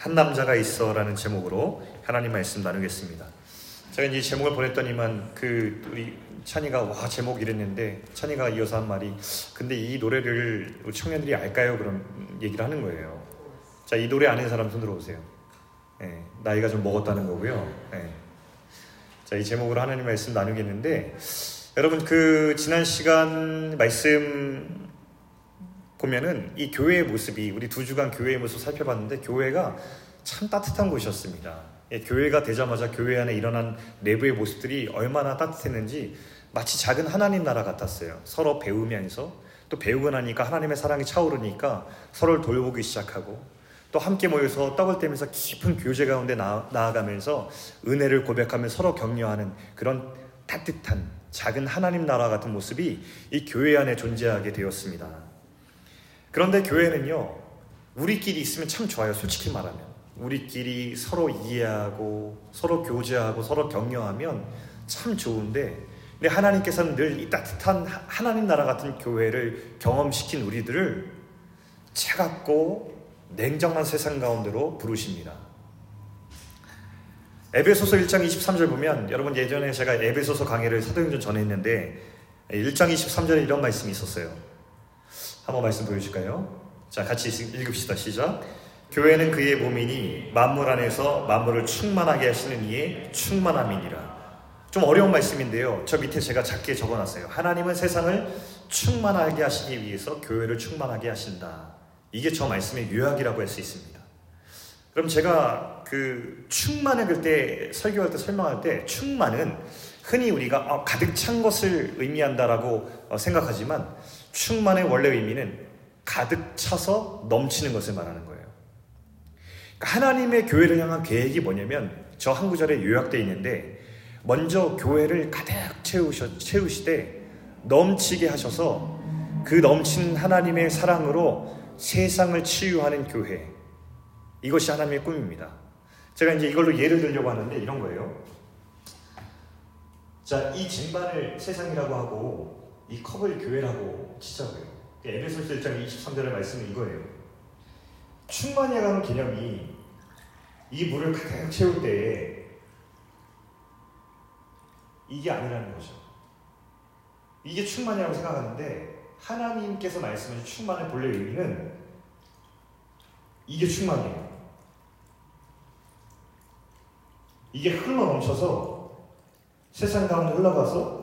한 남자가 있어라는 제목으로 하나님 말씀 나누겠습니다. 제가 이제 제목을 보냈더니만 그 우리 찬이가 와 제목 이랬는데 찬이가 이어서 한 말이 근데 이 노래를 청년들이 알까요? 그런 얘기를 하는 거예요. 자, 이 노래 아는 사람 손 들어 오세요. 네, 나이가 좀 먹었다는 거고요. 네. 자, 이 제목으로 하나님 말씀 나누겠는데 여러분 그 지난 시간 말씀 보면은 이 교회의 모습이 우리 두 주간 교회의 모습 살펴봤는데 교회가 참 따뜻한 곳이었습니다. 예, 교회가 되자마자 교회 안에 일어난 내부의 모습들이 얼마나 따뜻했는지 마치 작은 하나님 나라 같았어요. 서로 배우면서 또 배우고 나니까 하나님의 사랑이 차오르니까 서로를 돌보기 시작하고 또 함께 모여서 떡을 떼면서 깊은 교제 가운데 나, 나아가면서 은혜를 고백하며 서로 격려하는 그런 따뜻한 작은 하나님 나라 같은 모습이 이 교회 안에 존재하게 되었습니다. 그런데 교회는요, 우리끼리 있으면 참 좋아요, 솔직히 말하면. 우리끼리 서로 이해하고 서로 교제하고 서로 격려하면 참 좋은데 근데 하나님께서는 늘 이 따뜻한 하나님 나라 같은 교회를 경험시킨 우리들을 차갑고 냉정한 세상 가운데로 부르십니다. 에베소서 1장 23절 보면 여러분 예전에 제가 에베소서 강의를 사도행전 전에 했는데 1장 23절에 이런 말씀이 있었어요. 한번 말씀 보여주실까요? 자 같이 읽읍시다 시작 교회는 그의 몸이니 만물 안에서 만물을 충만하게 하시는 이의 충만함이니라. 좀 어려운 말씀인데요. 저 밑에 제가 작게 적어놨어요. 하나님은 세상을 충만하게 하시기 위해서 교회를 충만하게 하신다. 이게 저 말씀의 요약이라고 할 수 있습니다. 그럼 제가 그 충만을 그때 설교할 때 설명할 때 충만은 흔히 우리가 어, 가득 찬 것을 의미한다라고 어, 생각하지만 충만의 원래 의미는 가득 차서 넘치는 것을 말하는 거예요. 하나님의 교회를 향한 계획이 뭐냐면 저 한 구절에 요약되어 있는데 먼저 교회를 가득 채우셔, 채우시되 넘치게 하셔서 그 넘친 하나님의 사랑으로 세상을 치유하는 교회. 이것이 하나님의 꿈입니다. 제가 이제 이걸로 예를 들려고 하는데 이런 거예요. 자, 이 쟁반을 세상이라고 하고 이 컵을 교회라고 치자고요. 에베소서 1장 23절의 말씀은 이거예요. 충만이라는 개념이 이 물을 가득 채울 때에 이게 아니라는 거죠. 이게 충만이라고 생각하는데 하나님께서 말씀하신 충만의 본래 의미는 이게 충만이에요. 이게 흘러 넘쳐서 세상 가운데 흘러가서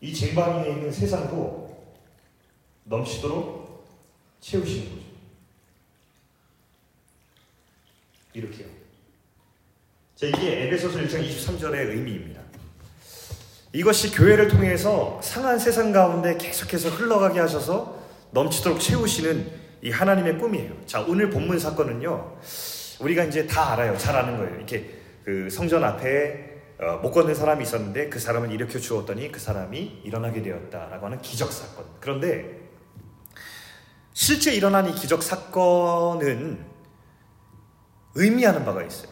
이 쟁반 위에 있는 세상도 넘치도록 채우시는 거죠. 이렇게요. 자, 이게 에베소서 1장 23절의 의미입니다. 이것이 교회를 통해서 상한 세상 가운데 계속해서 흘러가게 하셔서 넘치도록 채우시는 이 하나님의 꿈이에요. 자, 오늘 본문 사건은요, 우리가 이제 다 알아요. 잘 아는 거예요. 이렇게 그 성전 앞에 어, 못 걷는 사람이 있었는데 그 사람을 일으켜 주었더니 그 사람이 일어나게 되었다라고 하는 기적 사건. 그런데 실제 일어난 이 기적 사건은 의미하는 바가 있어요.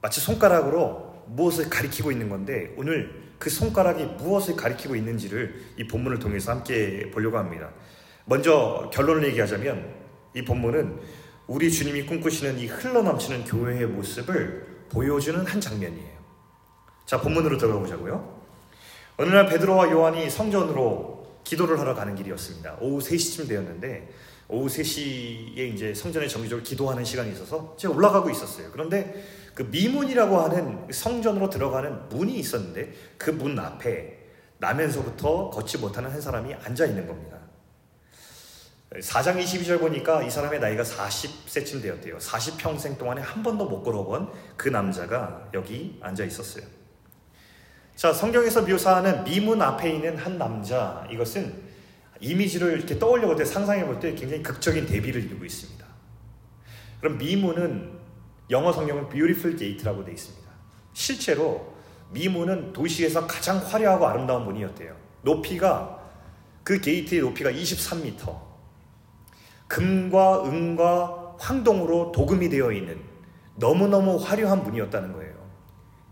마치 손가락으로 무엇을 가리키고 있는 건데 오늘 그 손가락이 무엇을 가리키고 있는지를 이 본문을 통해서 함께 보려고 합니다. 먼저 결론을 얘기하자면 이 본문은 우리 주님이 꿈꾸시는 이 흘러넘치는 교회의 모습을 보여주는 한 장면이에요. 자, 본문으로 들어가 보자고요. 어느 날 베드로와 요한이 성전으로 기도를 하러 가는 길이었습니다. 오후 3시쯤 되었는데 오후 3시에 이제 성전에 정기적으로 기도하는 시간이 있어서 제가 올라가고 있었어요. 그런데 그 미문이라고 하는 성전으로 들어가는 문이 있었는데 그 문 앞에 나면서부터 걷지 못하는 한 사람이 앉아 있는 겁니다. 4장 22절 보니까 이 사람의 나이가 40세쯤 되었대요. 40평생 동안에 한 번도 못 걸어본 그 남자가 여기 앉아 있었어요. 자, 성경에서 묘사하는 미문 앞에 있는 한 남자, 이것은 이미지를 이렇게 떠올려 볼 때, 상상해 볼 때 굉장히 극적인 대비를 이루고 있습니다. 그럼 미문은 영어 성경은 beautiful gate라고 되어 있습니다. 실제로 미문은 도시에서 가장 화려하고 아름다운 문이었대요. 높이가 그 게이트의 높이가 23m. 금과 은과 황동으로 도금이 되어 있는 너무너무 화려한 문이었다는 거예요.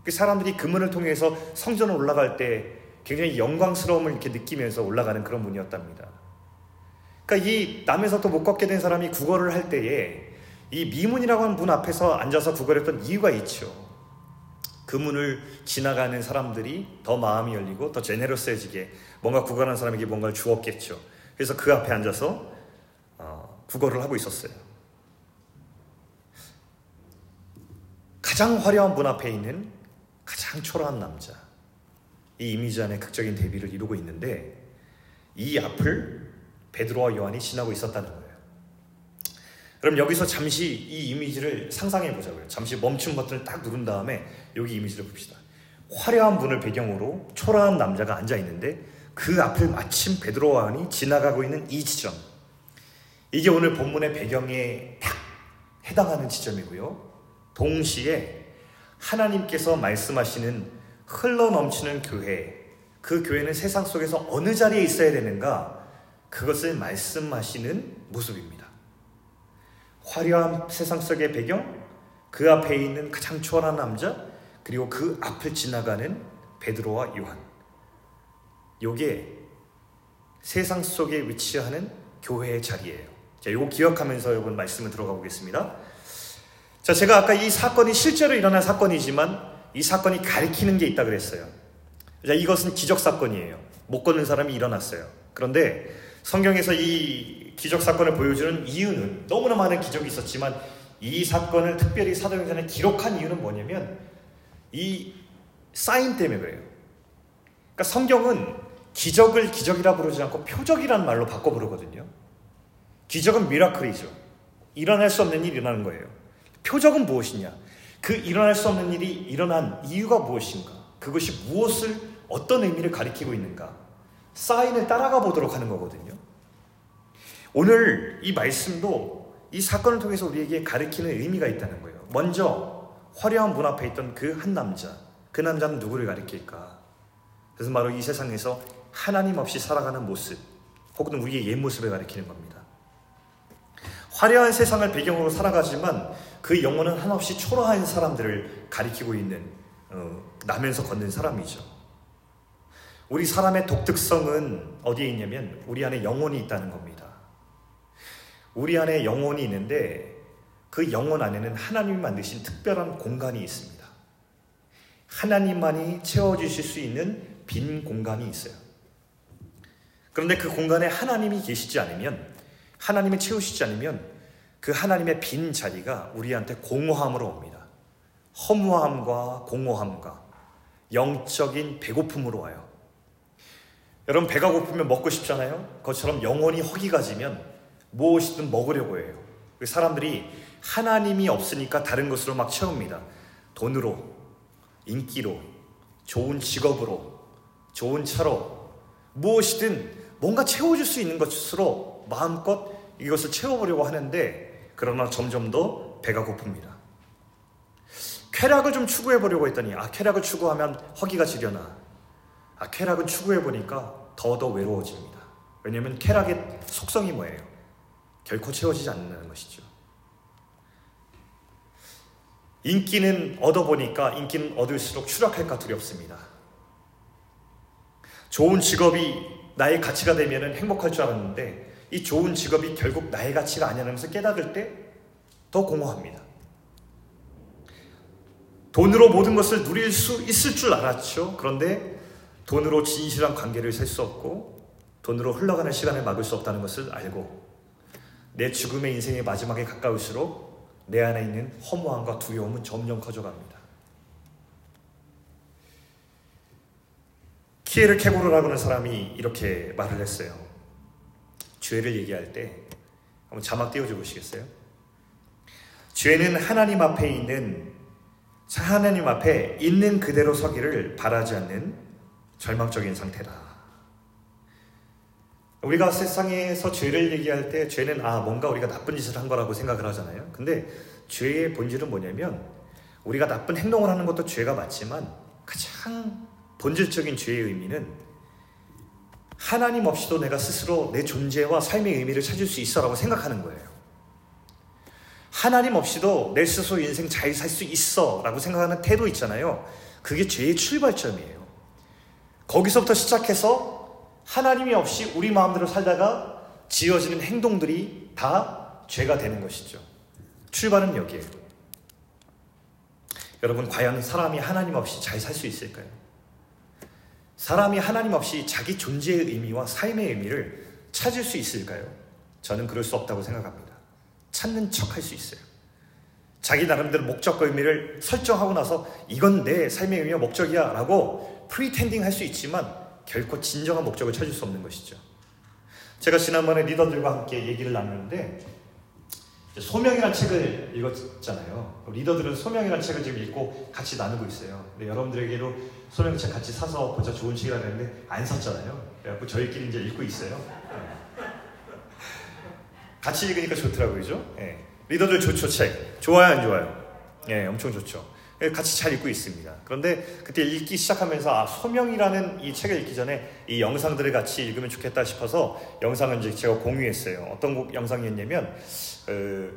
그 사람들이 그 문을 통해서 성전을 올라갈 때 굉장히 영광스러움을 이렇게 느끼면서 올라가는 그런 문이었답니다. 그러니까 이 남에서 또 못 걷게 된 사람이 국어를 할 때에 이 미문이라고 하는 문 앞에서 앉아서 구걸했던 이유가 있죠. 그 문을 지나가는 사람들이 더 마음이 열리고 더 제네러스해지게 뭔가 구걸하는 사람에게 뭔가를 주었겠죠. 그래서 그 앞에 앉아서 어, 구걸을 하고 있었어요. 가장 화려한 문 앞에 있는 가장 초라한 남자. 이 이미지 안에 극적인 대비를 이루고 있는데 이 앞을 베드로와 요한이 지나고 있었다는 거예요. 그럼 여기서 잠시 이 이미지를 상상해 보자고요. 잠시 멈춤 버튼을 딱 누른 다음에 여기 이미지를 봅시다. 화려한 문을 배경으로 초라한 남자가 앉아 있는데 그 앞을 마침 베드로와 요한이 지나가고 있는 이 지점. 이게 오늘 본문의 배경에 딱 해당하는 지점이고요. 동시에 하나님께서 말씀하시는 흘러 넘치는 교회, 그 교회는 세상 속에서 어느 자리에 있어야 되는가? 그것을 말씀하시는 모습입니다. 화려한 세상 속의 배경, 그 앞에 있는 가장 초월한 남자, 그리고 그 앞을 지나가는 베드로와 요한. 요게 세상 속에 위치하는 교회의 자리예요. 자, 요거 기억하면서 여러분 말씀을 들어가 보겠습니다. 자, 제가 아까 이 사건이 실제로 일어난 사건이지만 이 사건이 가리키는 게 있다 그랬어요. 자, 이것은 기적 사건이에요. 못 걷는 사람이 일어났어요. 그런데 성경에서 이 기적 사건을 보여주는 이유는 너무나 많은 기적이 있었지만 이 사건을 특별히 사도행전에 기록한 이유는 뭐냐면 이 사인 때문에 그래요. 그러니까 성경은 기적을 기적이라 부르지 않고 표적이라는 말로 바꿔 부르거든요. 기적은 미라클이죠. 일어날 수 없는 일이 일어나는 거예요. 표적은 무엇이냐? 그 일어날 수 없는 일이 일어난 이유가 무엇인가? 그것이 무엇을 어떤 의미를 가리키고 있는가? 사인을 따라가 보도록 하는 거거든요. 오늘 이 말씀도 이 사건을 통해서 우리에게 가리키는 의미가 있다는 거예요. 먼저 화려한 문 앞에 있던 그 한 남자, 그 남자는 누구를 가리킬까? 그래서 바로 이 세상에서 하나님 없이 살아가는 모습, 혹은 우리의 옛 모습을 가리키는 겁니다. 화려한 세상을 배경으로 살아가지만 그 영혼은 한없이 초라한 사람들을 가리키고 있는 어, 나면서 걷는 사람이죠. 우리 사람의 독특성은 어디에 있냐면 우리 안에 영혼이 있다는 겁니다. 우리 안에 영혼이 있는데 그 영혼 안에는 하나님이 만드신 특별한 공간이 있습니다. 하나님만이 채워주실 수 있는 빈 공간이 있어요. 그런데 그 공간에 하나님이 계시지 않으면, 하나님이 채우시지 않으면 그 하나님의 빈 자리가 우리한테 공허함으로 옵니다. 허무함과 공허함과 영적인 배고픔으로 와요. 여러분 배가 고프면 먹고 싶잖아요. 그것처럼 영혼이 허기가 지면 무엇이든 먹으려고 해요. 사람들이 하나님이 없으니까 다른 것으로 막 채웁니다. 돈으로, 인기로, 좋은 직업으로, 좋은 차로, 무엇이든 뭔가 채워줄 수 있는 것으로 마음껏 이것을 채워보려고 하는데 그러나 점점 더 배가 고픕니다. 쾌락을 좀 추구해 보려고 했더니 아 쾌락을 추구하면 허기가 지려나 아 쾌락은 추구해 보니까 더더 외로워집니다. 왜냐하면 쾌락의 속성이 뭐예요? 결코 채워지지 않는 것이죠. 인기는 얻어보니까 인기는 얻을수록 추락할까 두렵습니다. 좋은 직업이 나의 가치가 되면 행복할 줄 알았는데 이 좋은 직업이 결국 나의 가치가 아니라면서 깨닫을 때 더 공허합니다. 돈으로 모든 것을 누릴 수 있을 줄 알았죠. 그런데 돈으로 진실한 관계를 살 수 없고 돈으로 흘러가는 시간을 막을 수 없다는 것을 알고 내 죽음의 인생의 마지막에 가까울수록 내 안에 있는 허무함과 두려움은 점점 커져갑니다. 키에르 케고르라고 하는 사람이 이렇게 말을 했어요. 죄를 얘기할 때 한번 자막 띄워줘 보시겠어요? 죄는 하나님 앞에 있는 하나님 앞에 있는 그대로 서기를 바라지 않는 절망적인 상태다. 우리가 세상에서 죄를 얘기할 때 죄는 아 뭔가 우리가 나쁜 짓을 한 거라고 생각을 하잖아요. 근데 죄의 본질은 뭐냐면 우리가 나쁜 행동을 하는 것도 죄가 맞지만 가장 본질적인 죄의 의미는 하나님 없이도 내가 스스로 내 존재와 삶의 의미를 찾을 수 있어라고 생각하는 거예요. 하나님 없이도 내 스스로 인생 잘 살 수 있어라고 생각하는 태도 있잖아요. 그게 죄의 출발점이에요. 거기서부터 시작해서 하나님이 없이 우리 마음대로 살다가 지어지는 행동들이 다 죄가 되는 것이죠. 출발은 여기에요. 여러분, 과연 사람이 하나님 없이 잘 살 수 있을까요? 사람이 하나님 없이 자기 존재의 의미와 삶의 의미를 찾을 수 있을까요? 저는 그럴 수 없다고 생각합니다. 찾는 척 할 수 있어요. 자기 나름대로 목적과 의미를 설정하고 나서 이건 내 삶의 의미와 목적이야 라고 프리텐딩 할 수 있지만 결코 진정한 목적을 찾을 수 없는 것이죠. 제가 지난번에 리더들과 함께 얘기를 나누는데 소명이라는 책을 읽었잖아요. 리더들은 소명이라는 책을 지금 읽고 같이 나누고 있어요. 근데 여러분들에게도 소명책 같이 사서 보자 좋은 책이라 했는데 안 샀잖아요. 그래갖고 저희끼리 이제 읽고 있어요. 같이 읽으니까 좋더라고요, 그죠? 예. 리더들 좋죠, 책. 좋아요, 안 좋아요? 예, 엄청 좋죠. 예, 같이 잘 읽고 있습니다. 그런데 그때 읽기 시작하면서 아, 소명이라는 이 책을 읽기 전에 이 영상들을 같이 읽으면 좋겠다 싶어서 영상을 이제 제가 공유했어요. 어떤 영상이었냐면 어,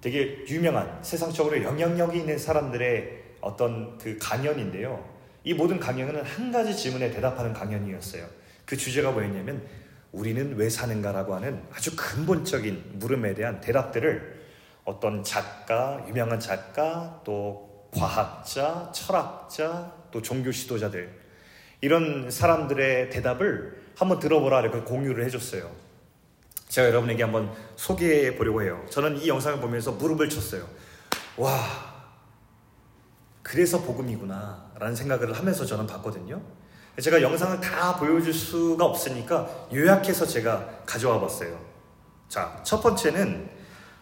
되게 유명한 세상적으로 영향력이 있는 사람들의 어떤 그 강연인데요. 이 모든 강연은 한 가지 질문에 대답하는 강연이었어요. 그 주제가 뭐였냐면 우리는 왜 사는가라고 하는 아주 근본적인 물음에 대한 대답들을 어떤 작가, 유명한 작가, 또 과학자, 철학자, 또 종교 지도자들 이런 사람들의 대답을 한번 들어보라 이렇게 공유를 해줬어요. 제가 여러분에게 한번 소개해 보려고 해요. 저는 이 영상을 보면서 무릎을 쳤어요. 와, 그래서 복음이구나 라는 생각을 하면서 저는 봤거든요. 제가 영상을 다 보여줄 수가 없으니까 요약해서 제가 가져와 봤어요. 자, 첫 번째는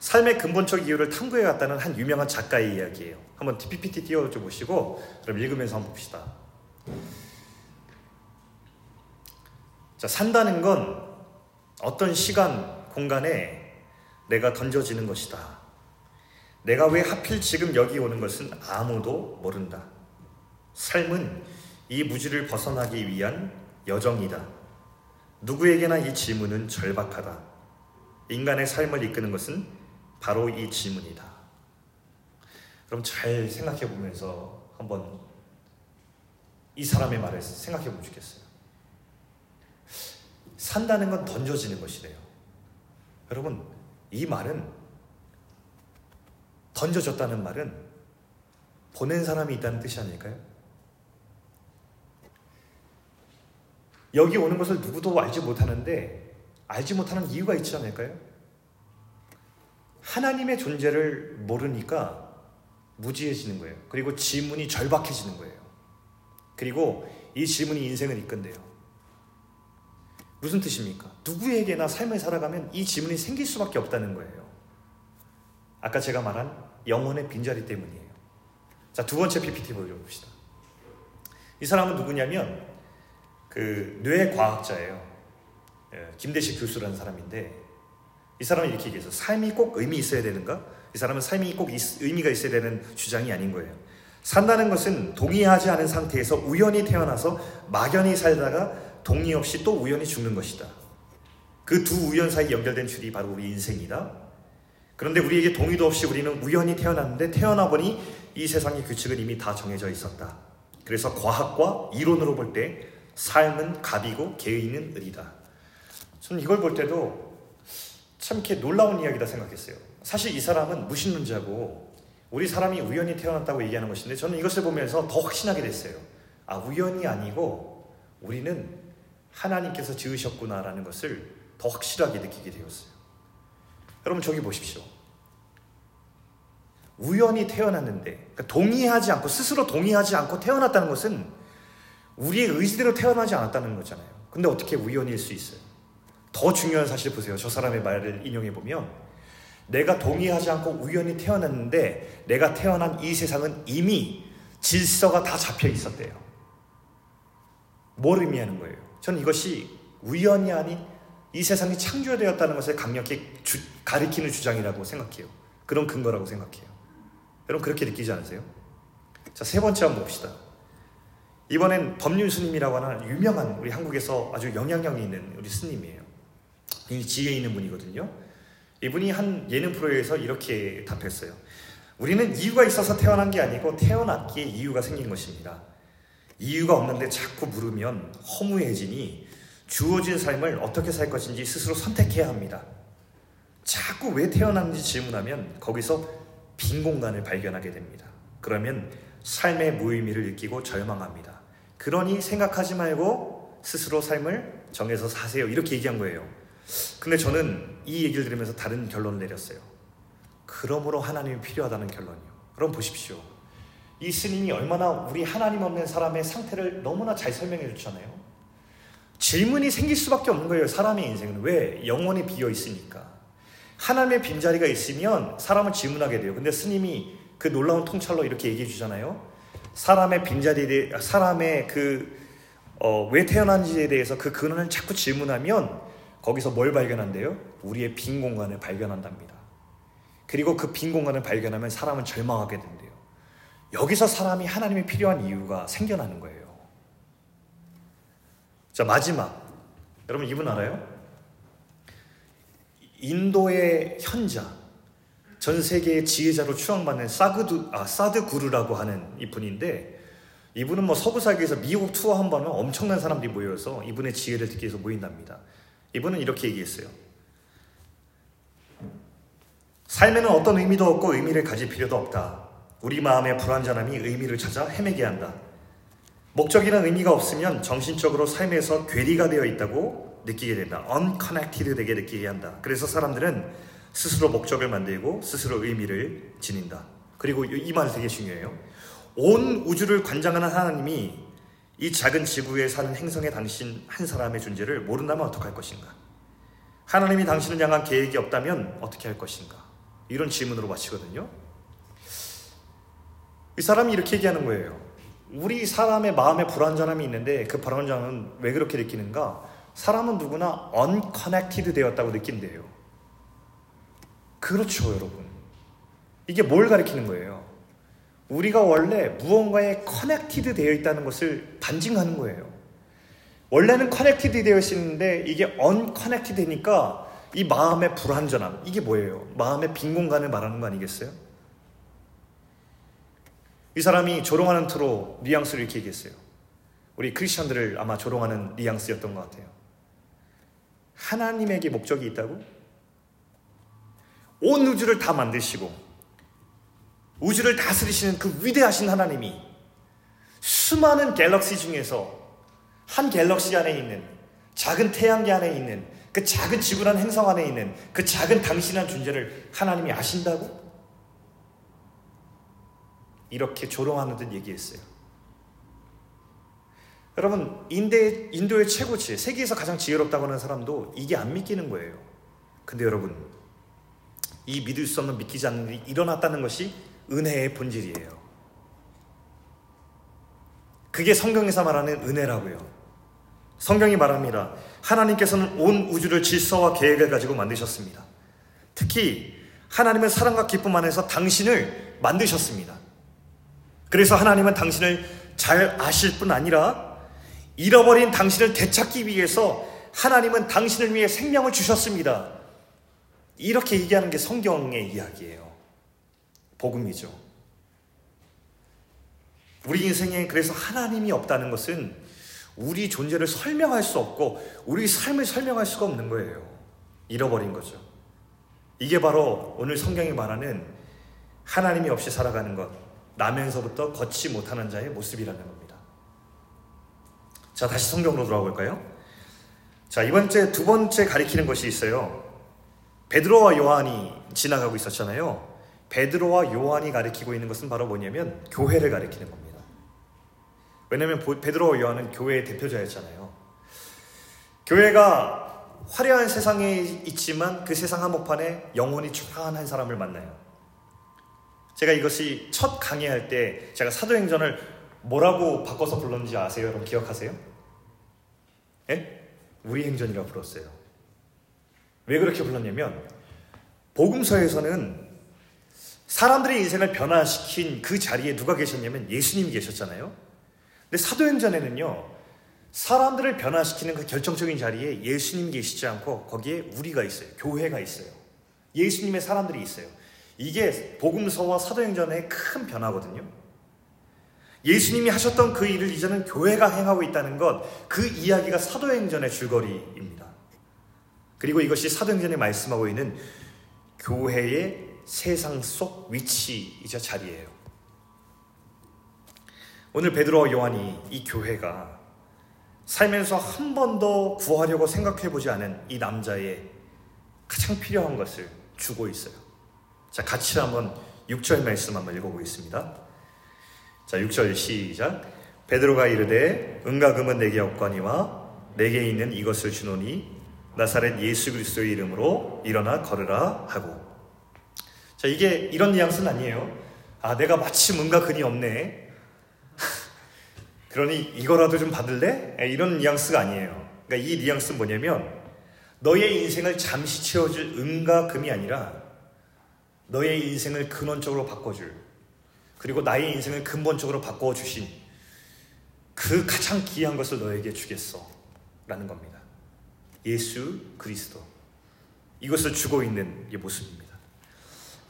삶의 근본적 이유를 탐구해 갔다는 한 유명한 작가의 이야기예요. 한번 PPT 띄워줘 보시고 그럼 읽으면서 한번 봅시다. 자, 산다는 건 어떤 시간, 공간에 내가 던져지는 것이다. 내가 왜 하필 지금 여기 오는 것은 아무도 모른다. 삶은 이 무지를 벗어나기 위한 여정이다. 누구에게나 이 질문은 절박하다. 인간의 삶을 이끄는 것은 바로 이 질문이다. 그럼 잘 생각해 보면서 한번 이 사람의 말을 생각해 보면 좋겠어요. 산다는 건 던져지는 것이래요. 여러분, 이 말은 던져졌다는 말은 보낸 사람이 있다는 뜻이 아닐까요? 여기 오는 것을 누구도 알지 못하는데 알지 못하는 이유가 있지 않을까요? 하나님의 존재를 모르니까 무지해지는 거예요. 그리고 질문이 절박해지는 거예요. 그리고 이 질문이 인생을 이끈대요. 무슨 뜻입니까? 누구에게나 삶을 살아가면 이 질문이 생길 수밖에 없다는 거예요. 아까 제가 말한 영혼의 빈자리 때문이에요. 자, 두 번째 PPT 보여봅시다. 이 사람은 누구냐면 그 뇌과학자예요. 예, 김대식 교수라는 사람인데 이 사람은 이렇게 얘기해서 삶이 꼭 의미 있어야 되는가? 이 사람은 삶이 꼭 있, 의미가 있어야 되는 주장이 아닌 거예요. 산다는 것은 동의하지 않은 상태에서 우연히 태어나서 막연히 살다가 동의 없이 또 우연히 죽는 것이다. 그 두 우연 사이 연결된 줄이 바로 우리 인생이다. 그런데 우리에게 동의도 없이 우리는 우연히 태어났는데 태어나 보니 이 세상의 규칙은 이미 다 정해져 있었다. 그래서 과학과 이론으로 볼 때 삶은 갑이고 개인은 을이다. 저는 이걸 볼 때도 참 이렇게 놀라운 이야기다 생각했어요. 사실 이 사람은 무신론자고 우리 사람이 우연히 태어났다고 얘기하는 것인데 저는 이것을 보면서 더 확신하게 됐어요. 아, 우연이 아니고 우리는 하나님께서 지으셨구나라는 것을 더 확실하게 느끼게 되었어요. 여러분 저기 보십시오. 우연히 태어났는데 그러니까 동의하지 않고 스스로 동의하지 않고 태어났다는 것은 우리의 의지대로 태어나지 않았다는 거잖아요. 근데 어떻게 우연일 수 있어요? 더 중요한 사실 보세요. 저 사람의 말을 인용해 보면 내가 동의하지 않고 우연히 태어났는데 내가 태어난 이 세상은 이미 질서가 다 잡혀 있었대요. 뭘 의미하는 거예요? 저는 이것이 우연이 아닌 이 세상이 창조되었다는 것을 강력히 주, 가리키는 주장이라고 생각해요. 그런 근거라고 생각해요. 여러분 그렇게 느끼지 않으세요? 자, 세 번째 한번 봅시다. 이번엔 법률 스님이라고 하는 유명한 우리 한국에서 아주 영향력이 있는 우리 스님이에요. 이 지혜 있는 분이거든요. 이분이 한 예능 프로에서 이렇게 답했어요. 우리는 이유가 있어서 태어난 게 아니고 태어났기에 이유가 생긴 것입니다. 이유가 없는데 자꾸 물으면 허무해지니 주어진 삶을 어떻게 살 것인지 스스로 선택해야 합니다. 자꾸 왜 태어났는지 질문하면 거기서 빈 공간을 발견하게 됩니다. 그러면 삶의 무의미를 느끼고 절망합니다. 그러니 생각하지 말고 스스로 삶을 정해서 사세요. 이렇게 얘기한 거예요. 근데 저는 이 얘기를 들으면서 다른 결론을 내렸어요. 그러므로 하나님이 필요하다는 결론이요. 그럼 보십시오. 이 스님이 얼마나 우리 하나님 없는 사람의 상태를 너무나 잘 설명해 주잖아요. 질문이 생길 수밖에 없는 거예요. 사람의 인생은 왜 영원히 비어 있으니까. 하나님의 빈자리가 있으면 사람을 질문하게 돼요. 근데 스님이 그 놀라운 통찰로 이렇게 얘기해 주잖아요. 사람의 빈자리에 대해, 사람의 그, 어, 왜 태어난지에 대해서 그 근원을 자꾸 질문하면 거기서 뭘 발견한대요? 우리의 빈 공간을 발견한답니다. 그리고 그 빈 공간을 발견하면 사람은 절망하게 된대요. 여기서 사람이 하나님이 필요한 이유가 생겨나는 거예요. 자, 마지막. 여러분, 이분 알아요? 인도의 현자, 전 세계의 지혜자로 추앙받는 사그두, 아, 사드구루라고 하는 이분인데, 이분은 뭐 서부사계에서 미국 투어 한 번은 엄청난 사람들이 모여서 이분의 지혜를 듣기 위해서 모인답니다. 이분은 이렇게 얘기했어요. 삶에는 어떤 의미도 없고 의미를 가질 필요도 없다. 우리 마음의 불완전함이 의미를 찾아 헤매게 한다. 목적이나 의미가 없으면 정신적으로 삶에서 괴리가 되어 있다고 느끼게 된다. unconnected 되게 느끼게 한다. 그래서 사람들은 스스로 목적을 만들고 스스로 의미를 지닌다. 그리고 이말 되게 중요해요. 온 우주를 관장하는 하나님이 이 작은 지구에 사는 행성의 당신 한 사람의 존재를 모른다면 어떡할 것인가? 하나님이 당신을 향한 계획이 없다면 어떻게 할 것인가? 이런 질문으로 마치거든요. 이 사람이 이렇게 얘기하는 거예요. 우리 사람의 마음에 불안전함이 있는데 그 불안전함은 왜 그렇게 느끼는가? 사람은 누구나 unconnected 되었다고 느낀대요. 그렇죠, 여러분. 이게 뭘 가리키는 거예요? 우리가 원래 무언가에 connected 되어 있다는 것을 반증하는 거예요. 원래는 connected 되어 있는데 이게 unconnected 되니까 이 마음의 불안전함, 이게 뭐예요? 마음의 빈 공간을 말하는 거 아니겠어요? 이 사람이 조롱하는 투로 뉘앙스를 이렇게 얘기했어요. 우리 크리스천들을 아마 조롱하는 뉘앙스였던 것 같아요. 하나님에게 목적이 있다고? 온 우주를 다 만드시고 우주를 다스리시는 그 위대하신 하나님이 수많은 갤럭시 중에서 한 갤럭시 안에 있는 작은 태양계 안에 있는 그 작은 지구란 행성 안에 있는 그 작은 당신한 존재를 하나님이 아신다고? 이렇게 조롱하는 듯 얘기했어요. 여러분, 인대, 인도의 최고치, 세계에서 가장 지혜롭다고 하는 사람도 이게 안 믿기는 거예요. 근데 여러분, 이 믿을 수 없는 믿기지 않는 일이 일어났다는 것이 은혜의 본질이에요. 그게 성경에서 말하는 은혜라고요. 성경이 말합니다. 하나님께서는 온 우주를 질서와 계획을 가지고 만드셨습니다. 특히 하나님은 사랑과 기쁨 안에서 당신을 만드셨습니다. 그래서 하나님은 당신을 잘 아실 뿐 아니라 잃어버린 당신을 되찾기 위해서 하나님은 당신을 위해 생명을 주셨습니다. 이렇게 얘기하는 게 성경의 이야기예요. 복음이죠. 우리 인생에 그래서 하나님이 없다는 것은 우리 존재를 설명할 수 없고 우리 삶을 설명할 수가 없는 거예요. 잃어버린 거죠. 이게 바로 오늘 성경이 말하는 하나님이 없이 살아가는 것, 나면서부터 걷지 못하는 자의 모습이라는 겁니다. 자, 다시 성경으로 돌아가 볼까요? 자, 이번 주에 두 번째 가리키는 것이 있어요. 베드로와 요한이 지나가고 있었잖아요. 베드로와 요한이 가리키고 있는 것은 바로 뭐냐면 교회를 가리키는 겁니다. 왜냐하면 베드로와 요한은 교회의 대표자였잖아요. 교회가 화려한 세상에 있지만 그 세상 한복판에 영혼이 초라한 한 사람을 만나요. 제가 이것이 첫 강의할 때 제가 사도행전을 뭐라고 바꿔서 불렀는지 아세요? 여러분 기억하세요? 예? 우리 행전이라고 불렀어요. 왜 그렇게 불렀냐면 복음서에서는 사람들의 인생을 변화시킨 그 자리에 누가 계셨냐면 예수님이 계셨잖아요. 근데 사도행전에는요. 사람들을 변화시키는 그 결정적인 자리에 예수님이 계시지 않고 거기에 우리가 있어요. 교회가 있어요. 예수님의 사람들이 있어요. 이게 복음서와 사도행전의 큰 변화거든요. 예수님이 하셨던 그 일을 이제는 교회가 행하고 있다는 것, 그 이야기가 사도행전의 줄거리입니다. 그리고 이것이 사도행전에 말씀하고 있는 교회의 세상 속 위치이자 자리예요. 오늘 베드로와 요한이 이 교회가 살면서 한 번도 구하려고 생각해 보지 않은 이 남자의 가장 필요한 것을 주고 있어요. 자, 같이 한번 6절 말씀 한번 읽어보겠습니다. 자, 6절 시작. 베드로가 이르되 은과 금은 내게 없거니와 내게 있는 이것을 주노니 나사렛 예수 그리스도의 이름으로 일어나 걸으라 하고. 자, 이게 이런 뉘앙스는 아니에요. 아, 내가 마침 은과 금이 없네. 그러니 이거라도 좀 받을래? 이런 뉘앙스가 아니에요. 그러니까 이 뉘앙스는 뭐냐면 너의 인생을 잠시 채워줄 은과 금이 아니라 너의 인생을 근원적으로 바꿔줄 그리고 나의 인생을 근본적으로 바꿔주신 그 가장 귀한 것을 너에게 주겠어 라는 겁니다. 예수 그리스도 이것을 주고 있는 이 모습입니다.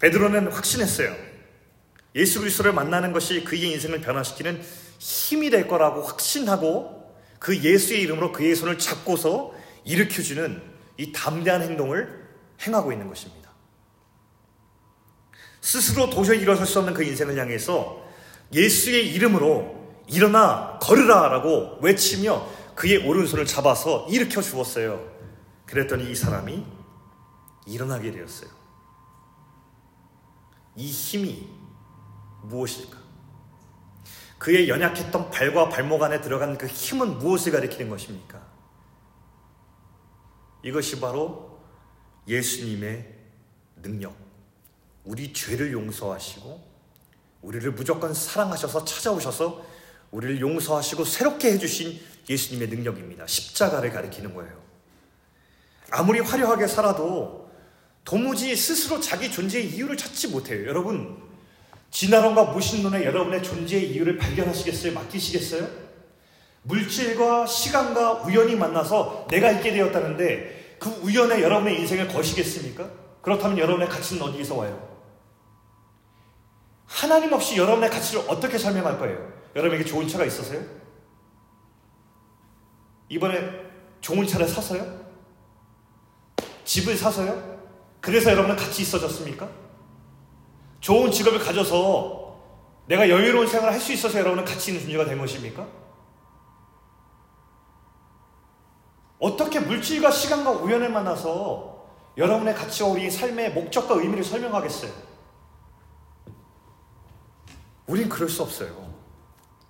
베드로는 확신했어요. 예수 그리스도를 만나는 것이 그의 인생을 변화시키는 힘이 될 거라고 확신하고 그 예수의 이름으로 그의 손을 잡고서 일으켜주는 이 담대한 행동을 행하고 있는 것입니다. 스스로 도저히 일어설 수 없는 그 인생을 향해서 예수의 이름으로 일어나 걸으라 라고 외치며 그의 오른손을 잡아서 일으켜 주었어요. 그랬더니 이 사람이 일어나게 되었어요. 이 힘이 무엇일까? 그의 연약했던 발과 발목 안에 들어간 그 힘은 무엇을 가리키는 것입니까? 이것이 바로 예수님의 능력. 우리 죄를 용서하시고, 우리를 무조건 사랑하셔서 찾아오셔서 우리를 용서하시고 새롭게 해주신 예수님의 능력입니다. 십자가를 가리키는 거예요. 아무리 화려하게 살아도 도무지 스스로 자기 존재의 이유를 찾지 못해요. 여러분, 진화론과 무신론의 여러분의 존재의 이유를 발견하시겠어요? 맡기시겠어요? 물질과 시간과 우연히 만나서 내가 있게 되었다는데 그 우연에 여러분의 인생을 거시겠습니까? 그렇다면 여러분의 가치는 어디에서 와요? 하나님 없이 여러분의 가치를 어떻게 설명할 거예요? 여러분에게 좋은 차가 있어서요? 이번에 좋은 차를 사서요? 집을 사서요? 그래서 여러분은 같이 있어졌습니까? 좋은 직업을 가져서 내가 여유로운 생활을 할 수 있어서 여러분은 가치 있는 존재가 된 것입니까? 어떻게 물질과 시간과 우연을 만나서 여러분의 가치와 우리 삶의 목적과 의미를 설명하겠어요? 우린 그럴 수 없어요.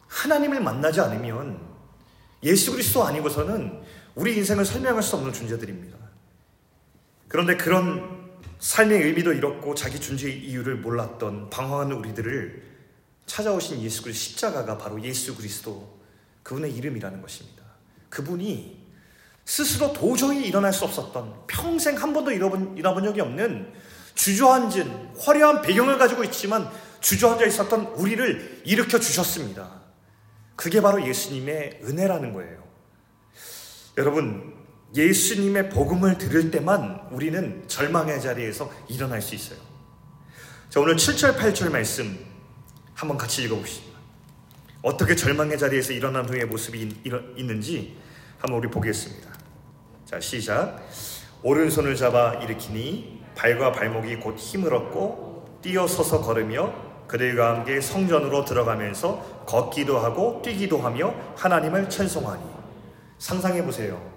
하나님을 만나지 않으면 예수 그리스도 아니고서는 우리 인생을 설명할 수 없는 존재들입니다. 그런데 그런 삶의 의미도 잃었고 자기 존재의 이유를 몰랐던 방황하는 우리들을 찾아오신 예수 그리스도 십자가가 바로 예수 그리스도 그분의 이름이라는 것입니다. 그분이 스스로 도저히 일어날 수 없었던 평생 한 번도 잃어본, 잃어본 적이 없는 주저앉은 화려한 배경을 가지고 있지만 주저앉아 있었던 우리를 일으켜 주셨습니다. 그게 바로 예수님의 은혜라는 거예요. 여러분, 예수님의 복음을 들을 때만 우리는 절망의 자리에서 일어날 수 있어요. 자, 오늘 7절, 8절 말씀 한번 같이 읽어봅시다. 어떻게 절망의 자리에서 일어난 후의 모습이 있는지 한번 우리 보겠습니다. 자, 시작. 오른손을 잡아 일으키니 발과 발목이 곧 힘을 얻고 뛰어서서 걸으며 그들과 함께 성전으로 들어가면서 걷기도 하고 뛰기도 하며 하나님을 찬송하니 상상해 보세요.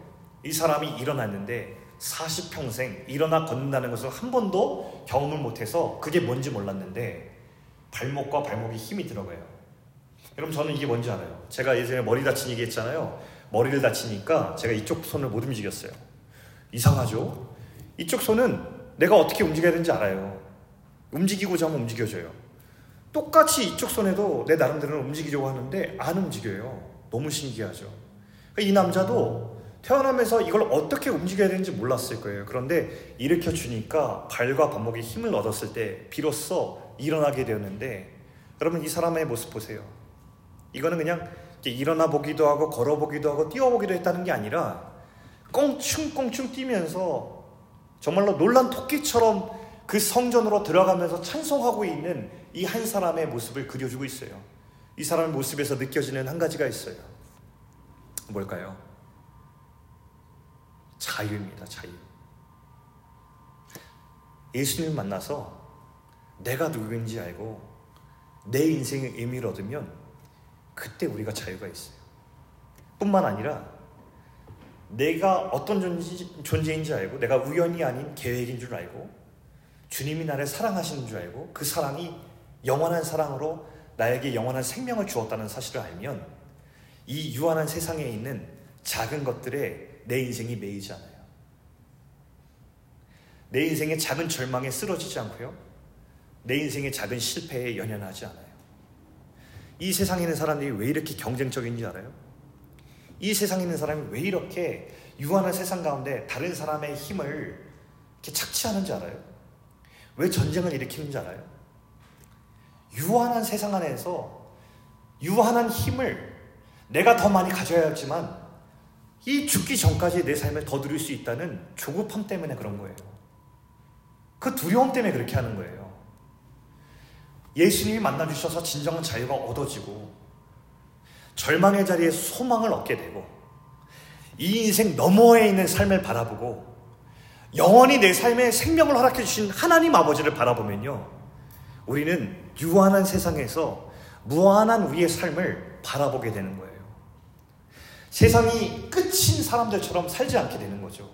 이 사람이 일어났는데 40평생 일어나 걷는다는 것을 한 번도 경험을 못해서 그게 뭔지 몰랐는데 발목과 발목에 힘이 들어가요. 여러분 저는 이게 뭔지 알아요. 제가 예전에 머리 다친 얘기 했잖아요. 머리를 다치니까 제가 이쪽 손을 못 움직였어요. 이상하죠? 이쪽 손은 내가 어떻게 움직여야 되는지 알아요. 움직이고자 하면 움직여져요. 똑같이 이쪽 손에도 내 나름대로는 움직이려고 하는데 안 움직여요. 너무 신기하죠. 이 남자도 태어나면서 이걸 어떻게 움직여야 되는지 몰랐을 거예요. 그런데 일으켜 주니까 발과 발목에 힘을 얻었을 때 비로소 일어나게 되었는데 여러분 이 사람의 모습 보세요. 이거는 그냥 일어나 보기도 하고 걸어 보기도 하고 뛰어 보기도 했다는 게 아니라 꽁충꽁충 뛰면서 정말로 놀란 토끼처럼 그 성전으로 들어가면서 찬송하고 있는 이 한 사람의 모습을 그려주고 있어요. 이 사람의 모습에서 느껴지는 한 가지가 있어요. 뭘까요? 자유입니다, 자유. 예수님을 만나서 내가 누구인지 알고 내 인생의 의미를 얻으면 그때 우리가 자유가 있어요. 뿐만 아니라 내가 어떤 존재, 존재 인지 알고 내가 우연이 아닌 계획인 줄 알고 주님이 나를 사랑하시는 줄 알고 그 사랑이 영원한 사랑으로 나에게 영원한 생명을 주었다는 사실을 알면 이 유한한 세상에 있는 작은 것들에 내 인생이 매이지 않아요. 내 인생의 작은 절망에 쓰러지지 않고요. 내 인생의 작은 실패에 연연하지 않아요. 이 세상에 있는 사람들이 왜 이렇게 경쟁적인지 알아요? 이 세상에 있는 사람이 왜 이렇게 유한한 세상 가운데 다른 사람의 힘을 이렇게 착취하는지 알아요? 왜 전쟁을 일으키는지 알아요? 유한한 세상 안에서 유한한 힘을 내가 더 많이 가져야 하지만 이 죽기 전까지 내 삶을 더 누릴 수 있다는 조급함 때문에 그런 거예요. 그 두려움 때문에 그렇게 하는 거예요. 예수님이 만나주셔서 진정한 자유가 얻어지고 절망의 자리에 소망을 얻게 되고 이 인생 너머에 있는 삶을 바라보고 영원히 내 삶에 생명을 허락해 주신 하나님 아버지를 바라보면요. 우리는 유한한 세상에서 무한한 우리의 삶을 바라보게 되는 거예요. 세상이 끝인 사람들처럼 살지 않게 되는 거죠.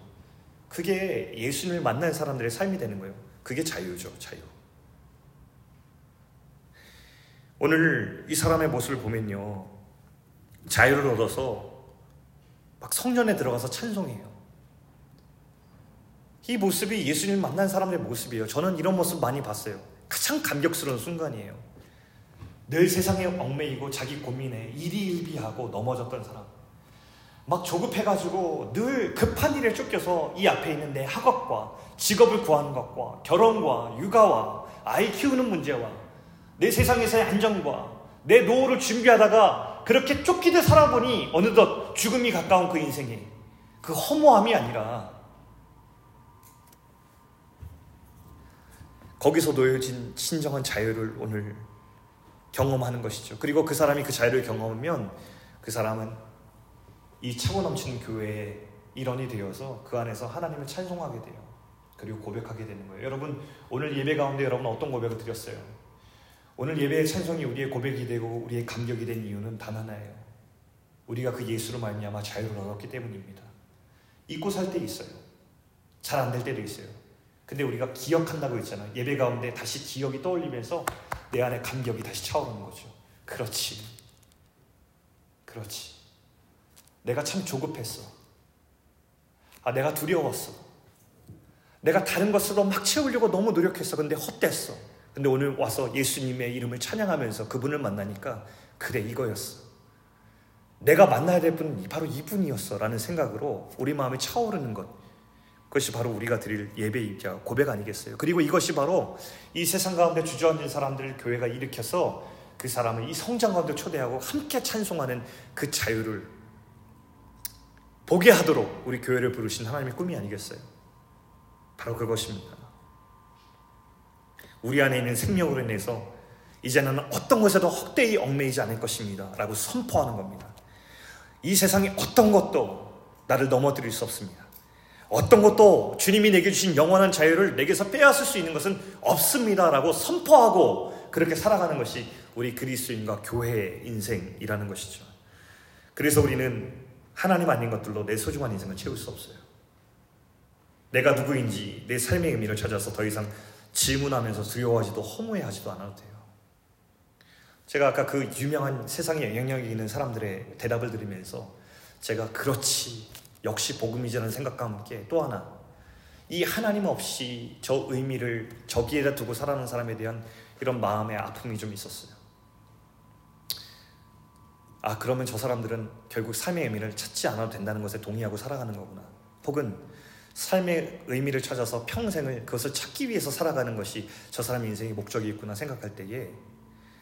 그게 예수님을 만난 사람들의 삶이 되는 거예요. 그게 자유죠, 자유. 오늘 이 사람의 모습을 보면요. 자유를 얻어서 막 성전에 들어가서 찬송해요. 이 모습이 예수님 만난 사람의 모습이에요. 저는 이런 모습 많이 봤어요. 가장 감격스러운 순간이에요. 늘 세상에 얽매이고 자기 고민에 일희일비하고 넘어졌던 사람. 막 조급해가지고 늘 급한 일에 쫓겨서 이 앞에 있는 내 학업과 직업을 구하는 것과 결혼과 육아와 아이 키우는 문제와 내 세상에서의 안정과 내 노후를 준비하다가 그렇게 쫓기듯 살아보니 어느덧 죽음이 가까운 그 인생에 그 허무함이 아니라 거기서 놓여진 진정한 자유를 오늘 경험하는 것이죠. 그리고 그 사람이 그 자유를 경험하면 그 사람은 이 차고 넘치는 교회의 일원이 되어서 그 안에서 하나님을 찬송하게 돼요. 그리고 고백하게 되는 거예요. 여러분, 오늘 예배 가운데 여러분 어떤 고백을 드렸어요? 오늘 예배의 찬송이 우리의 고백이 되고 우리의 감격이 된 이유는 단 하나예요. 우리가 그 예수로 말미암아 자유를 얻었기 때문입니다. 잊고 살 때 있어요. 잘 안 될 때도 있어요. 근데 우리가 기억한다고 했잖아요. 예배 가운데 다시 기억이 떠올리면서 내 안에 감격이 다시 차오르는 거죠. 그렇지. 그렇지. 내가 참 조급했어. 아, 내가 두려웠어. 내가 다른 것으로 막 채우려고 너무 노력했어. 근데 헛됐어. 근데 오늘 와서 예수님의 이름을 찬양하면서 그분을 만나니까 그래, 이거였어. 내가 만나야 될 분은 바로 이분이었어. 라는 생각으로 우리 마음에 차오르는 것. 그것이 바로 우리가 드릴 예배이자 고백 아니겠어요? 그리고 이것이 바로 이 세상 가운데 주저앉은 사람들을 교회가 일으켜서 그 사람을 이 성장 가운데 초대하고 함께 찬송하는 그 자유를 보게 하도록 우리 교회를 부르신 하나님의 꿈이 아니겠어요? 바로 그것입니다. 우리 안에 있는 생명으로 인해서 이제는 어떤 것에도 헛되이 얽매이지 않을 것입니다. 라고 선포하는 겁니다. 이 세상의 어떤 것도 나를 넘어뜨릴 수 없습니다. 어떤 것도 주님이 내게 주신 영원한 자유를 내게서 빼앗을 수 있는 것은 없습니다 라고 선포하고 그렇게 살아가는 것이 우리 그리스도인과 교회의 인생이라는 것이죠. 그래서 우리는 하나님 아닌 것들로 내 소중한 인생을 채울 수 없어요. 내가 누구인지 내 삶의 의미를 찾아서 더 이상 질문하면서 두려워하지도 허무해하지도 않아도 돼요. 제가 아까 그 유명한 세상에 영향력이 있는 사람들의 대답을 들으면서 제가 그렇지 역시 복음이라는 생각과 함께 또 하나 이 하나님 없이 저 의미를 저기에다 두고 살아가는 사람에 대한 이런 마음의 아픔이 좀 있었어요. 아 그러면 저 사람들은 결국 삶의 의미를 찾지 않아도 된다는 것에 동의하고 살아가는 거구나. 혹은 삶의 의미를 찾아서 평생을 그것을 찾기 위해서 살아가는 것이 저 사람의 인생의 목적이 있구나 생각할 때에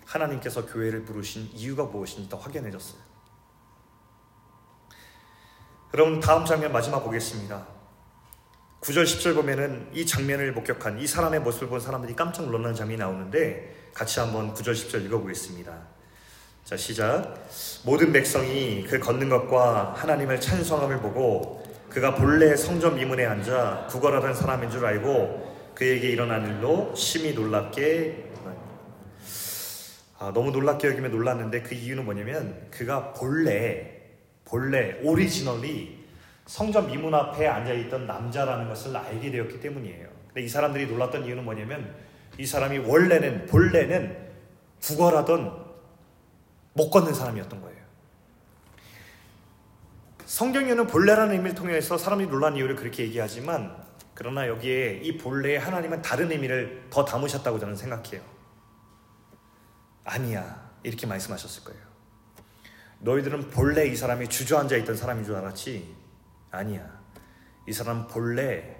하나님께서 교회를 부르신 이유가 무엇인지 더 확연해졌어요. 여러분 다음 장면 마지막 보겠습니다. 9절 10절 보면은 이 장면을 목격한 이 사람의 모습을 본 사람들이 깜짝 놀라는 장면이 나오는데 같이 한번 9절 10절 읽어보겠습니다. 자 시작 모든 백성이 그 걷는 것과 하나님을 찬송함을 보고 그가 본래 성전 미문에 앉아 구걸하던 사람인 줄 알고 그에게 일어난 일로 심히 놀랍게 아, 너무 놀랍게 여기면 놀랐는데 그 이유는 뭐냐면 그가 본래 본래 오리지널리 성전 미문 앞에 앉아 있던 남자라는 것을 알게 되었기 때문이에요. 근데 이 사람들이 놀랐던 이유는 뭐냐면 이 사람이 원래는 본래는 구걸하던 못 걷는 사람이었던 거예요. 성경에는 본래라는 의미를 통해서 사람들이 놀란 이유를 그렇게 얘기하지만 그러나 여기에 이 본래에 하나님은 다른 의미를 더 담으셨다고 저는 생각해요. 아니야. 이렇게 말씀하셨을 거예요. 너희들은 본래 이 사람이 주저앉아 있던 사람인 줄 알았지? 아니야. 이 사람 본래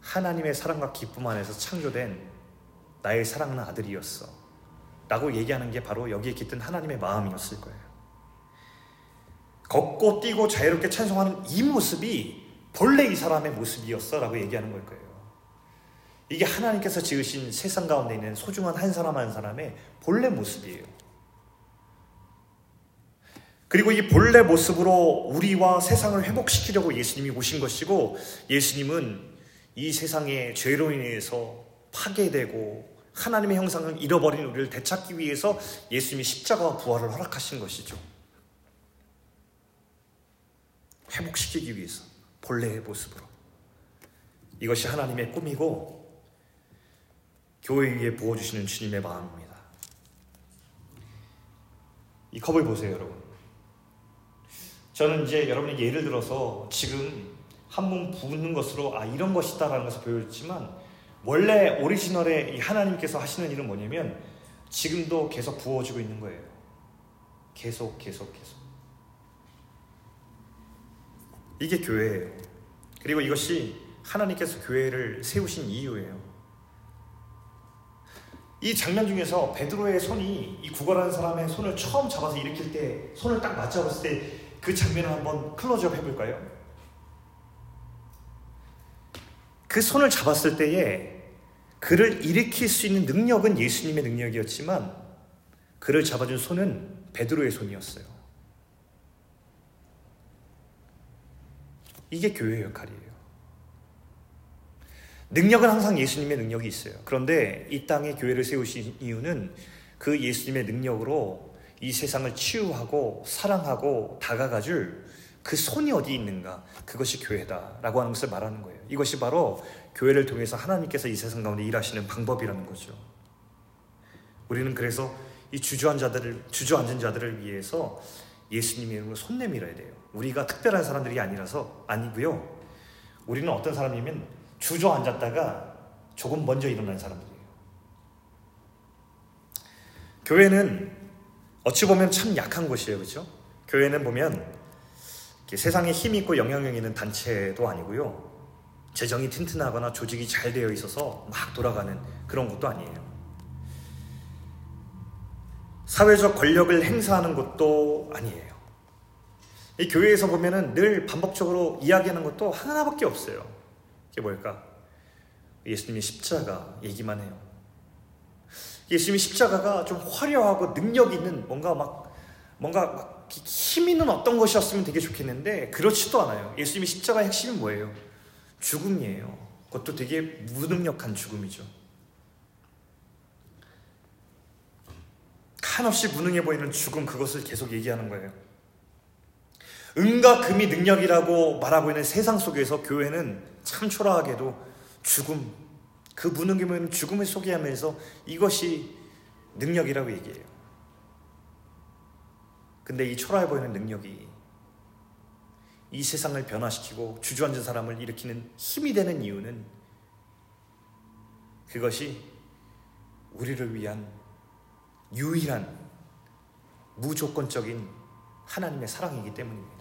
하나님의 사랑과 기쁨 안에서 창조된 나의 사랑하는 아들이었어. 라고 얘기하는 게 바로 여기에 깃든 하나님의 마음이었을 거예요. 걷고 뛰고 자유롭게 찬송하는 이 모습이 본래 이 사람의 모습이었어. 라고 얘기하는 걸 거예요. 이게 하나님께서 지으신 세상 가운데 있는 소중한 한 사람 한 사람의 본래 모습이에요. 그리고 이 본래 모습으로 우리와 세상을 회복시키려고 예수님이 오신 것이고 예수님은 이 세상의 죄로 인해서 파괴되고 하나님의 형상을 잃어버린 우리를 되찾기 위해서 예수님이 십자가와 부활을 허락하신 것이죠. 회복시키기 위해서 본래의 모습으로. 이것이 하나님의 꿈이고 교회 위에 부어주시는 주님의 마음입니다. 이 컵을 보세요, 여러분. 저는 이제 여러분이 예를 들어서 지금 한 몸 부는 것으로 아 이런 것이다라는 것을 보여줬지만 원래 오리지널에 이 하나님께서 하시는 일은 뭐냐면 지금도 계속 부어주고 있는 거예요. 계속 계속 계속. 이게 교회예요. 그리고 이것이 하나님께서 교회를 세우신 이유예요. 이 장면 중에서 베드로의 손이 이 구걸하는 사람의 손을 처음 잡아서 일으킬 때 손을 딱 맞잡았을 때 그 장면을 한번 클로즈업 해볼까요? 그 손을 잡았을 때에 그를 일으킬 수 있는 능력은 예수님의 능력이었지만 그를 잡아준 손은 베드로의 손이었어요. 이게 교회의 역할이에요. 능력은 항상 예수님의 능력이 있어요. 그런데 이 땅에 교회를 세우신 이유는 그 예수님의 능력으로 이 세상을 치유하고 사랑하고 다가가줄 그 손이 어디 있는가? 그것이 교회다라고 하는 것을 말하는 거예요. 이것이 바로 교회를 통해서 하나님께서 이 세상 가운데 일하시는 방법이라는 거죠. 우리는 그래서 이 주저앉은 자들을 주저앉은 자들을 위해서 예수님의 이름으로 손 내밀어야 돼요. 우리가 특별한 사람들이 아니라서 아니고요. 우리는 어떤 사람이면 주저앉았다가 조금 먼저 일어난 사람들이에요. 교회는 어찌 보면 참 약한 곳이에요. 그렇죠? 교회는 보면 세상에 힘 있고 영향력 있는 단체도 아니고요. 재정이 튼튼하거나 조직이 잘 되어 있어서 막 돌아가는 그런 것도 아니에요. 사회적 권력을 행사하는 것도 아니에요. 이 교회에서 보면은 늘 반복적으로 이야기하는 것도 하나밖에 없어요. 그게 뭘까? 예수님의 십자가 얘기만 해요. 예수님의 십자가가 좀 화려하고 능력 있는 뭔가 막 뭔가 막 힘 있는 어떤 것이었으면 되게 좋겠는데 그렇지도 않아요. 예수님의 십자가의 핵심이 뭐예요? 죽음이에요. 그것도 되게 무능력한 죽음이죠. 한없이 무능해 보이는 죽음 그것을 계속 얘기하는 거예요. 은과 금이 능력이라고 말하고 있는 세상 속에서 교회는 참 초라하게도 죽음, 그 무능함은 죽음을 소개하면서 이것이 능력이라고 얘기해요. 근데 이 초라해 보이는 능력이 이 세상을 변화시키고 주저앉은 사람을 일으키는 힘이 되는 이유는 그것이 우리를 위한 유일한 무조건적인 하나님의 사랑이기 때문입니다.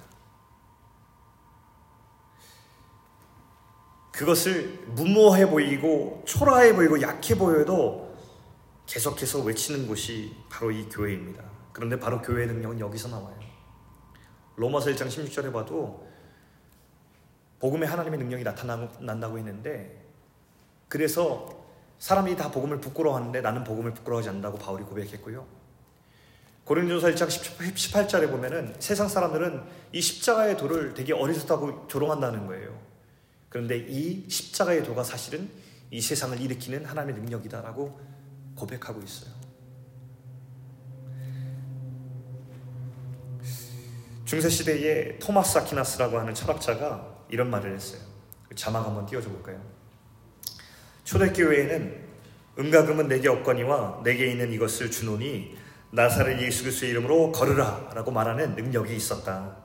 그것을 무모해 보이고 초라해 보이고 약해 보여도 계속해서 외치는 곳이 바로 이 교회입니다. 그런데 바로 교회의 능력은 여기서 나와요. 로마서 1장 16절에 봐도 복음의 하나님의 능력이 나타난다고 했는데 그래서 사람이 다 복음을 부끄러워하는데 나는 복음을 부끄러워하지 않는다고 바울이 고백했고요. 고린도서 1장 18절에 보면은 세상 사람들은 이 십자가의 도를 되게 어리석다고 조롱한다는 거예요. 그런데 이 십자가의 도가 사실은 이 세상을 일으키는 하나님의 능력이다라고 고백하고 있어요. 중세 시대에 토마스 아키나스라고 하는 철학자가 이런 말을 했어요. 그 자막 한번 띄워줘 볼까요? 초대교회에는 은과 금은 내게 없거니와 내게 있는 이것을 주노니 나사렛 예수 그리스도의 이름으로 걸으라 라고 말하는 능력이 있었다.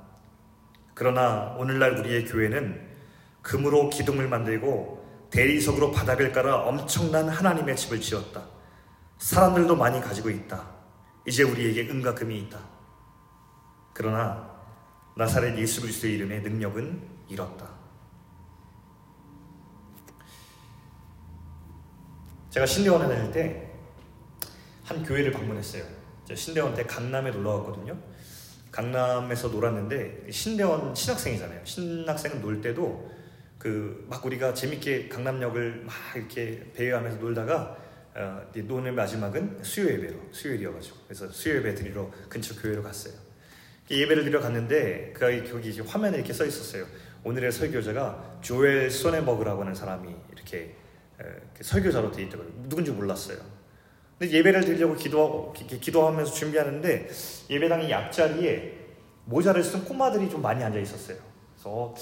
그러나 오늘날 우리의 교회는 금으로 기둥을 만들고 대리석으로 바닥을 깔아 엄청난 하나님의 집을 지었다. 사람들도 많이 가지고 있다. 이제 우리에게 은과 금이 있다. 그러나 나사렛 예수 그리스도의 이름의 능력은 잃었다. 제가 신대원에 다닐 때 한 교회를 방문했어요. 신대원 때 강남에 놀러 갔거든요. 강남에서 놀았는데 신대원 신학생이잖아요. 신학생은 놀 때도 그 막 우리가 재밌게 강남역을 막 이렇게 배회하면서 놀다가 어, 노는 마지막은 수요 예배로 수요일이어가지고 그래서 수요 예배 드리러 근처 교회로 갔어요. 예배를 드려 갔는데 그 거기 화면에 이렇게 써 있었어요. 오늘의 설교자가 조엘 소네버그라고 하는 사람이 이렇게 설교자로 돼 있더라고요. 누군지 몰랐어요. 근데 예배를 드리려고 기도 기도하면서 준비하는데 예배당의 앞자리에 모자를 쓴 꼬마들이 좀 많이 앉아 있었어요. 그래서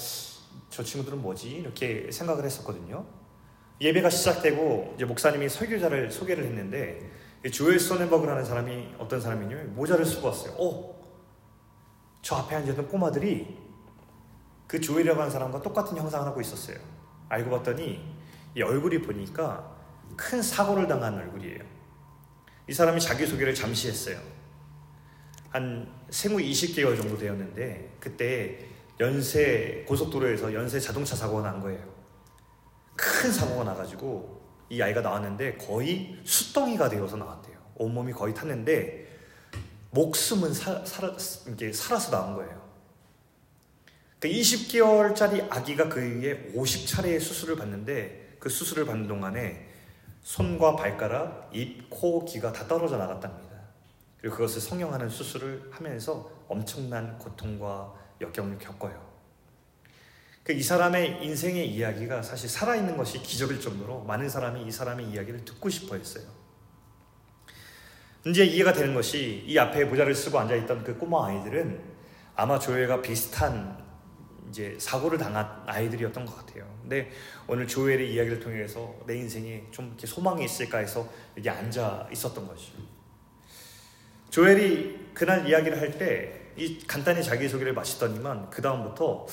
저 친구들은 뭐지 이렇게 생각을 했었거든요. 예배가 시작되고 이제 목사님이 설교자를 소개를 했는데 조엘 소네버그라는 사람이 어떤 사람이냐면 모자를 쓰고 왔어요. 어, 저 앞에 앉아있던 꼬마들이 그 조엘이라고 하는 사람과 똑같은 형상을 하고 있었어요. 알고 봤더니 이 얼굴이 보니까 큰 사고를 당한 얼굴이에요. 이 사람이 자기소개를 잠시 했어요. 한 생후 20개월 정도 되었는데 그때 연세 고속도로에서 연세 자동차 사고가 난 거예요. 큰 사고가 나가지고 이 아이가 나왔는데 거의 수덩이가 되어서 나왔대요. 온몸이 거의 탔는데 목숨은 사, 살아, 이게 살아서 나온 거예요. 그 20개월짜리 아기가 그에 50차례의 수술을 받는데 그 수술을 받는 동안에 손과 발가락, 입, 코, 귀가 다 떨어져 나갔답니다. 그리고 그것을 성형하는 수술을 하면서 엄청난 고통과 역경을 겪어요. 그 이 사람의 인생의 이야기가 사실 살아있는 것이 기적일 정도로 많은 사람이 이 사람의 이야기를 듣고 싶어 했어요. 이제 이해가 되는 것이 이 앞에 모자를 쓰고 앉아있던 그 꼬마 아이들은 아마 조회가 비슷한 이제 사고를 당한 아이들이었던 것 같아요. 근데 오늘 조엘의 이야기를 통해서 내 인생에 좀 이렇게 소망이 있을까 해서 여기 앉아 있었던 것이죠. 조엘이 그날 이야기를 할 때 이 간단히 자기소개를 마치더니만 그 다음부터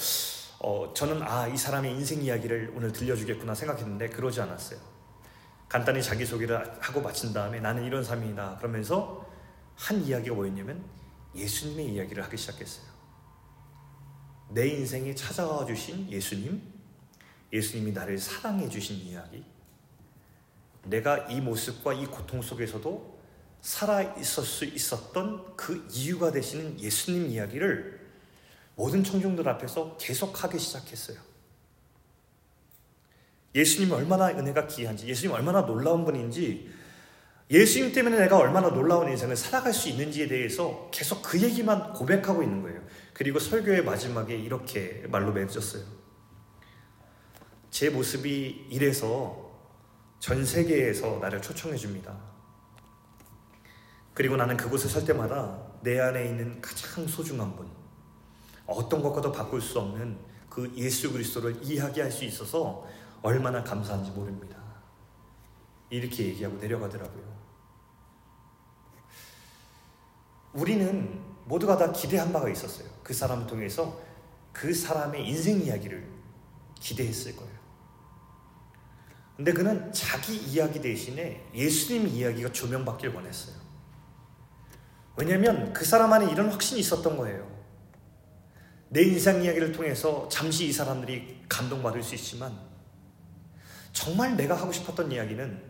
어, 저는 아 이 사람의 인생 이야기를 오늘 들려주겠구나 생각했는데 그러지 않았어요. 간단히 자기소개를 하고 마친 다음에 나는 이런 삶이다 그러면서 한 이야기가 뭐였냐면 예수님의 이야기를 하기 시작했어요. 내 인생에 찾아와 주신 예수님, 예수님이 나를 사랑해 주신 이야기, 내가 이 모습과 이 고통 속에서도 살아 있을 수 있었던 그 이유가 되시는 예수님 이야기를 모든 청중들 앞에서 계속 하기 시작했어요. 예수님이 얼마나 은혜가 귀한지, 예수님 얼마나 놀라운 분인지, 예수님 때문에 내가 얼마나 놀라운 인생을 살아갈 수 있는지에 대해서 계속 그 얘기만 고백하고 있는 거예요. 그리고 설교의 마지막에 이렇게 말로 맺었어요. 제 모습이 이래서 전 세계에서 나를 초청해 줍니다. 그리고 나는 그곳에 설 때마다 내 안에 있는 가장 소중한 분, 어떤 것과도 바꿀 수 없는 그 예수 그리스도를 이야기할 수 있어서 얼마나 감사한지 모릅니다. 이렇게 얘기하고 내려가더라고요. 우리는 모두가 다 기대한 바가 있었어요. 그 사람을 통해서 그 사람의 인생 이야기를 기대했을 거예요. 근데 그는 자기 이야기 대신에 예수님 이야기가 조명받길 원했어요. 왜냐하면 그 사람 안에 이런 확신이 있었던 거예요. 내 인생 이야기를 통해서 잠시 이 사람들이 감동받을 수 있지만 정말 내가 하고 싶었던 이야기는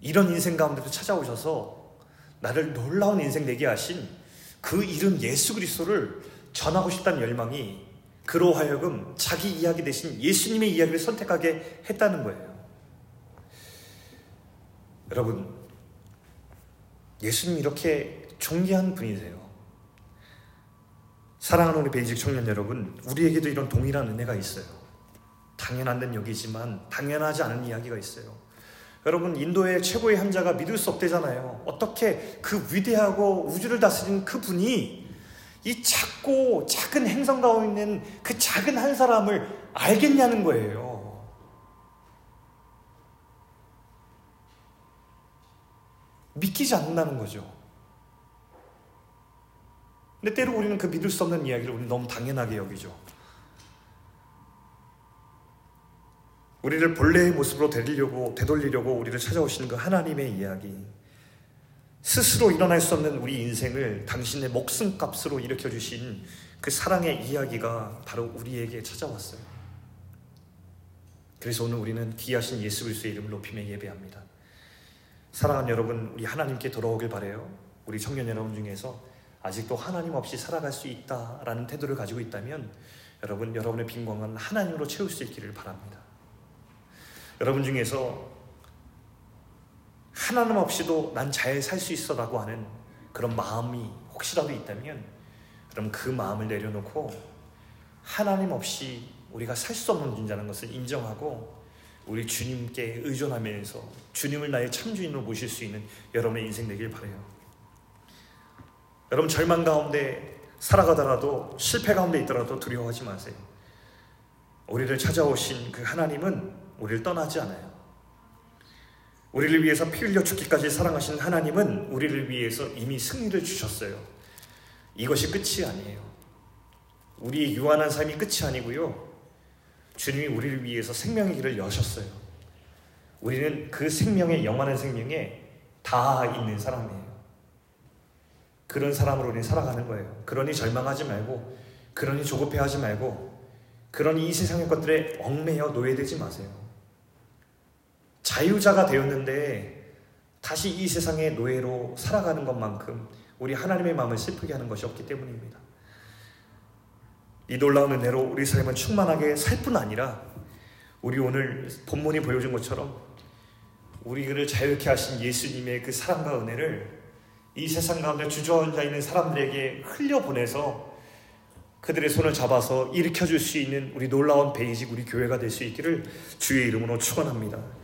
이런 인생 가운데도 찾아오셔서 나를 놀라운 인생 되게 하신 그 이름 예수 그리스도를 전하고 싶다는 열망이 그로 하여금 자기 이야기 대신 예수님의 이야기를 선택하게 했다는 거예요. 여러분, 예수님 이렇게 존귀한 분이세요. 사랑하는 우리 베이직 청년 여러분, 우리에게도 이런 동일한 은혜가 있어요. 당연한 듯 여기지만 당연하지 않은 이야기가 있어요. 여러분 인도의 최고의 한자가 믿을 수 없대잖아요. 어떻게 그 위대하고 우주를 다스린 그 분이 이 작고 작은 행성 가운데 있는 그 작은 한 사람을 알겠냐는 거예요. 믿기지 않는다는 거죠. 근데 때로 우리는 그 믿을 수 없는 이야기를 우리 너무 당연하게 여기죠. 우리를 본래의 모습으로 되리려고 되돌리려고 우리를 찾아오시는 그 하나님의 이야기. 스스로 일어날 수 없는 우리 인생을 당신의 목숨값으로 일으켜 주신 그 사랑의 이야기가 바로 우리에게 찾아왔어요. 그래서 오늘 우리는 귀하신 예수 그리스도의 이름을 높이며 예배합니다. 사랑하는 여러분, 우리 하나님께 돌아오길 바래요. 우리 청년 여러분 중에서 아직도 하나님 없이 살아갈 수 있다라는 태도를 가지고 있다면 여러분 여러분의 빈공은 하나님으로 채울 수 있기를 바랍니다. 여러분 중에서 하나님 없이도 난 잘 살 수 있어라고 하는 그런 마음이 혹시라도 있다면 그럼 그 마음을 내려놓고 하나님 없이 우리가 살 수 없는 존재라는 것을 인정하고 우리 주님께 의존하면서 주님을 나의 참주인으로 모실 수 있는 여러분의 인생 되길 바래요. 여러분 절망 가운데 살아가더라도 실패 가운데 있더라도 두려워하지 마세요. 우리를 찾아오신 그 하나님은 우리를 떠나지 않아요. 우리를 위해서 피 흘려 죽기까지 사랑하신 하나님은 우리를 위해서 이미 승리를 주셨어요. 이것이 끝이 아니에요. 우리 유한한 삶이 끝이 아니고요. 주님이 우리를 위해서 생명의 길을 여셨어요. 우리는 그 생명의 영원한 생명에 다 있는 사람이에요. 그런 사람으로 우리 살아가는 거예요. 그러니 절망하지 말고, 그러니 조급해하지 말고, 그러니 이 세상의 것들에 얽매여 노예되지 마세요. 자유자가 되었는데 다시 이 세상의 노예로 살아가는 것만큼 우리 하나님의 마음을 슬프게 하는 것이 없기 때문입니다. 이 놀라운 은혜로 우리 삶은 충만하게 살 뿐 아니라 우리 오늘 본문이 보여준 것처럼 우리를 자유케 하신 예수님의 그 사랑과 은혜를 이 세상 가운데 주저앉아 있는 사람들에게 흘려보내서 그들의 손을 잡아서 일으켜 줄 수 있는 우리 놀라운 베이직 우리 교회가 될 수 있기를 주의 이름으로 축원합니다.